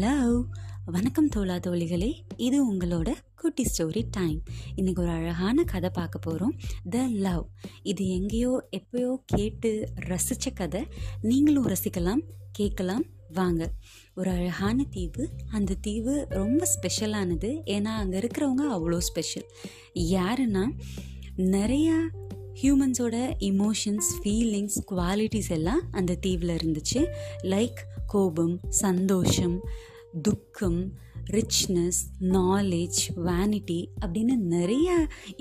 Hello வணக்கம் தோழா தோழிகளே. இது உங்களோட குட்டி ஸ்டோரி டைம் இன்றைக்கி ஒரு அழகான கதை பார்க்க போகிறோம் த லவ் இது எங்கேயோ எப்பயோ கேட்டு ரசித்த கதை. நீங்களும் ரசிக்கலாம் கேட்கலாம் வாங்க. ஒரு அழகான தீவு. அந்த தீவு ரொம்ப ஸ்பெஷலானது ஏன்னா அங்கே இருக்கிறவங்க அவ்வளோ ஸ்பெஷல் யாருன்னா நிறையா ஹியூமன்ஸோட இமோஷன்ஸ் ஃபீலிங்ஸ் குவாலிட்டிஸ் எல்லாம் அந்த தீவில் இருந்துச்சு. லைக் கோபம் சந்தோஷம் துக்கம் ரிச்னஸ் நாலேஜ் வேனிட்டி அப்படின்னு நிறைய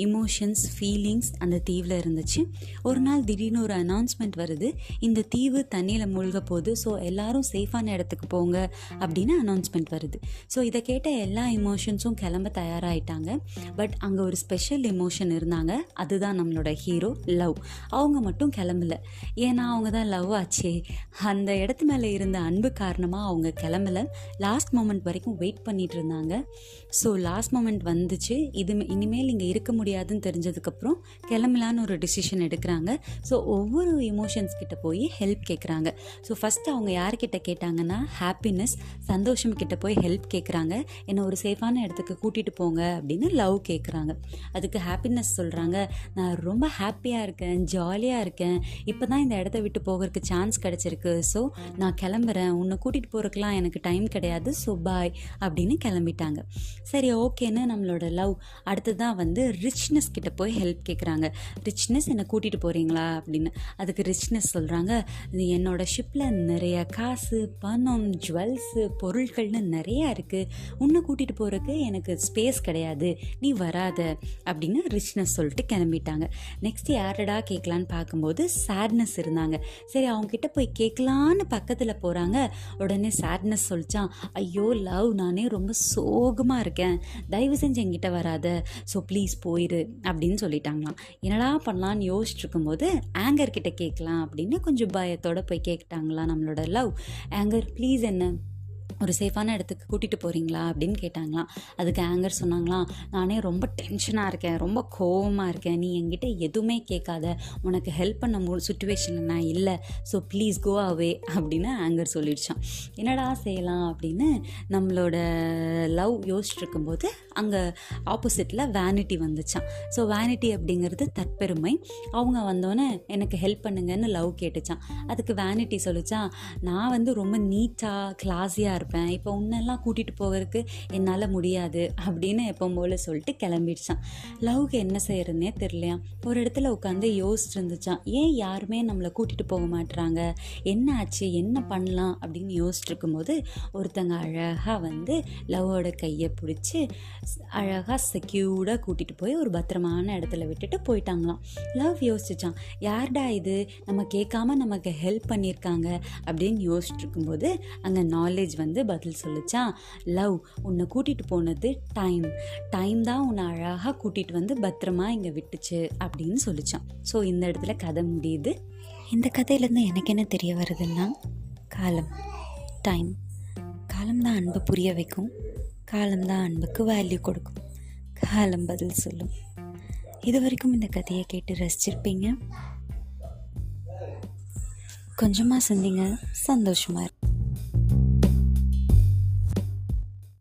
இமோஷன்ஸ் ஃபீலிங்ஸ் அந்த தீவில் இருந்துச்சு. ஒரு நாள் திடீர்னு ஒரு அனௌன்ஸ்மெண்ட் வருது. இந்த தீவு தண்ணியில் மூழ்க போகுது. ஸோ எல்லாரும் சேஃபான இடத்துக்கு போங்க அப்படின்னு அனௌன்ஸ்மெண்ட் வருது. ஸோ இதை கேட்ட எல்லா இமோஷன்ஸும் கிளம்ப தயாராகிட்டாங்க பட் அங்கே ஒரு ஸ்பெஷல் இமோஷன் இருந்தாங்க. அதுதான் நம்மளோட ஹீரோ லவ் அவங்க மட்டும் கிளம்பல. ஏன்னா அவங்க தான் லவ் ஆச்சே. அந்த இடத்து மேலே இருந்த அன்பு காரணமாக அவங்க கிளம்பல. லாஸ்ட் மூமெண்ட் வரைக்கும் வெயிட் பண்ணிட்டு இருந்தாங்க ஸோ லாஸ்ட் மூமெண்ட் வந்துச்சு. இது இனிமேல் இங்கே இருக்க முடியாதுன்னு தெரிஞ்சதுக்கப்புறம் கிளம்பலான்னு ஒரு டிசிஷன் எடுக்கிறாங்க. ஸோ ஒவ்வொரு இமோஷன்ஸ் கிட்ட போய் ஹெல்ப் கேட்குறாங்க ஸோ ஃபஸ்ட்டு அவங்க யார்கிட்ட கேட்டாங்கன்னா ஹாப்பினஸ் சந்தோஷம் கிட்ட போய் ஹெல்ப் கேட்குறாங்க என்னை ஒரு சேஃபான இடத்துக்கு கூட்டிகிட்டு போங்க அப்படின்னு லவ் கேட்குறாங்க அதுக்கு ஹாப்பினஸ் சொல்கிறாங்க நான் ரொம்ப ஹாப்பியாக இருக்கேன் ஜாலியாக இருக்கேன். இப்போ தான் இந்த இடத்த விட்டு போகிறதுக்கு சான்ஸ் கிடச்சிருக்கு. ஸோ நான் கிளம்புறேன். உன்னை கூட்டிகிட்டு போகிறதுக்குலாம் எனக்கு டைம் கிடையாது. ஸோ பாய் அப்படின்னு கிளம்பிட்டாங்க. சரி ஓகேன்னு நம்மளோட லவ் அடுத்ததான் வந்து ரிச்னஸ் கிட்ட போய் ஹெல்ப் கேட்குறாங்க ரிச்னஸ் என்னை கூட்டிகிட்டு போகிறீங்களா அப்படின்னு. அதுக்கு ரிச்னஸ் சொல்கிறாங்க என்னோட ஷிப்பில் நிறைய காசு பணம் ஜுவல்ஸு பொருட்கள்னு நிறையா இருக்குது உன்னை கூட்டிகிட்டு போகிறதுக்கு எனக்கு ஸ்பேஸ் கிடையாது. நீ வராத. அப்படின்னு ரிச்னஸ் சொல்லிட்டு கிளம்பிட்டாங்க. நெக்ஸ்ட் யாரடா கேட்கலான்னு பார்க்கும்போது சேட்னஸ் இருந்தாங்க. சரி அவங்க கிட்ட போய் கேட்கலான்னு பக்கத்தில் போகிறாங்க உடனே சேட்னஸ் சொல்லிச்சான் ஐயோ லவ் நானே ரொம்ப சோகமாக இருக்கேன். தயவு செஞ்சு எங்கிட்ட வராத. ஸோ ப்ளீஸ் போயிரு அப்படின்னு சொல்லிட்டாங்களாம். என்னடா பண்ணலான்னு யோசிச்சிட்ருக்கும்போது ஆங்கர் கிட்ட கேட்கலாம் அப்படின்னு கொஞ்சம் பயத்தோட போய் கேட்டாங்களாம் நம்மளோட லவ் ஆங்கர் ப்ளீஸ் என்ன? ஒரு சேஃபான இடத்துக்கு கூட்டிகிட்டு போகிறீங்களா அப்படின்னு கேட்டாங்களாம். அதுக்கு ஆங்கர் சொன்னாங்களாம் நானே ரொம்ப டென்ஷனாக இருக்கேன் ரொம்ப கோவமாக இருக்கேன் நீ என்கிட்ட எதுவுமே கேட்காத உனக்கு ஹெல்ப் பண்ண மு சுச்சுவேஷனில் நான் இல்லை ஸோ ப்ளீஸ் கோ அவே அப்படின்னு ஆங்கர் சொல்லிடுச்சான் என்னடா செய்யலாம்? அப்படின்னு நம்மளோட லவ் யோசிச்சுட்டு இருக்கும்போது அங்கே ஆப்போசிட்டில் வேனிட்டி வந்துச்சான் ஸோ வேனிட்டி அப்படிங்கிறது தற்பெருமை. அவங்க வந்தோன்னே எனக்கு ஹெல்ப் பண்ணுங்கன்னு லவ் கேட்டுச்சான் அதுக்கு வேனிட்டி சொல்லிச்சான் நான் வந்து ரொம்ப நீட்டாக கிளாஸியாக இருப்பேன் இப்போ உன்னெல்லாம் கூட்டிகிட்டு போகிறதுக்கு என்னால் முடியாது அப்படின்னு எப்போ போல் சொல்லிட்டு கிளம்பிடுச்சான். லவ்க்கு என்ன செய்யறதுனே தெரியலையா? ஒரு இடத்துல உட்காந்து யோசிச்சுட்டு இருந்துச்சான் ஏன் யாருமே நம்மளை கூட்டிகிட்டு போக மாட்டுறாங்க என்ன ஆச்சு? என்ன பண்ணலாம்? அப்படின்னு யோசிச்சுட்டு இருக்கும்போது ஒருத்தங்க அழகாக வந்து லவ்வோட கையை பிடிச்சி அழகாக செக்யூர்டாக கூட்டிகிட்டு போய் ஒரு பத்திரமான இடத்துல விட்டுட்டு போயிட்டாங்களாம். லவ் யோசிச்சான் யார்டா இது? நம்ம கேட்காம நமக்கு ஹெல்ப் பண்ணியிருக்காங்க. அப்படின்னு யோசிச்சுட்டு இருக்கும்போது அங்கே நாலேஜ் வந்து வந்து பதில் சொல்லிச்சான் லவ் உன்னை கூட்டிகிட்டு போனது டைம். டைம் தான் உன்னை அழகாக கூட்டிகிட்டு வந்து பத்திரமா இங்கே விட்டுச்சு அப்படின்னு சொல்லிச்சான் ஸோ இந்த இடத்துல கதை முடியுது. இந்த கதையிலேருந்து எனக்கு என்ன தெரிய வருதுன்னா காலம். டைம். காலம் தான் அன்பை புரிய வைக்கும். காலம் தான் அன்புக்கு வேல்யூ கொடுக்கும். காலம் பதில் சொல்லும். இது வரைக்கும் இந்த கதையை கேட்டு ரசிச்சிருப்பீங்க. கொஞ்சமாக சிந்திங்க. சந்தோஷமாக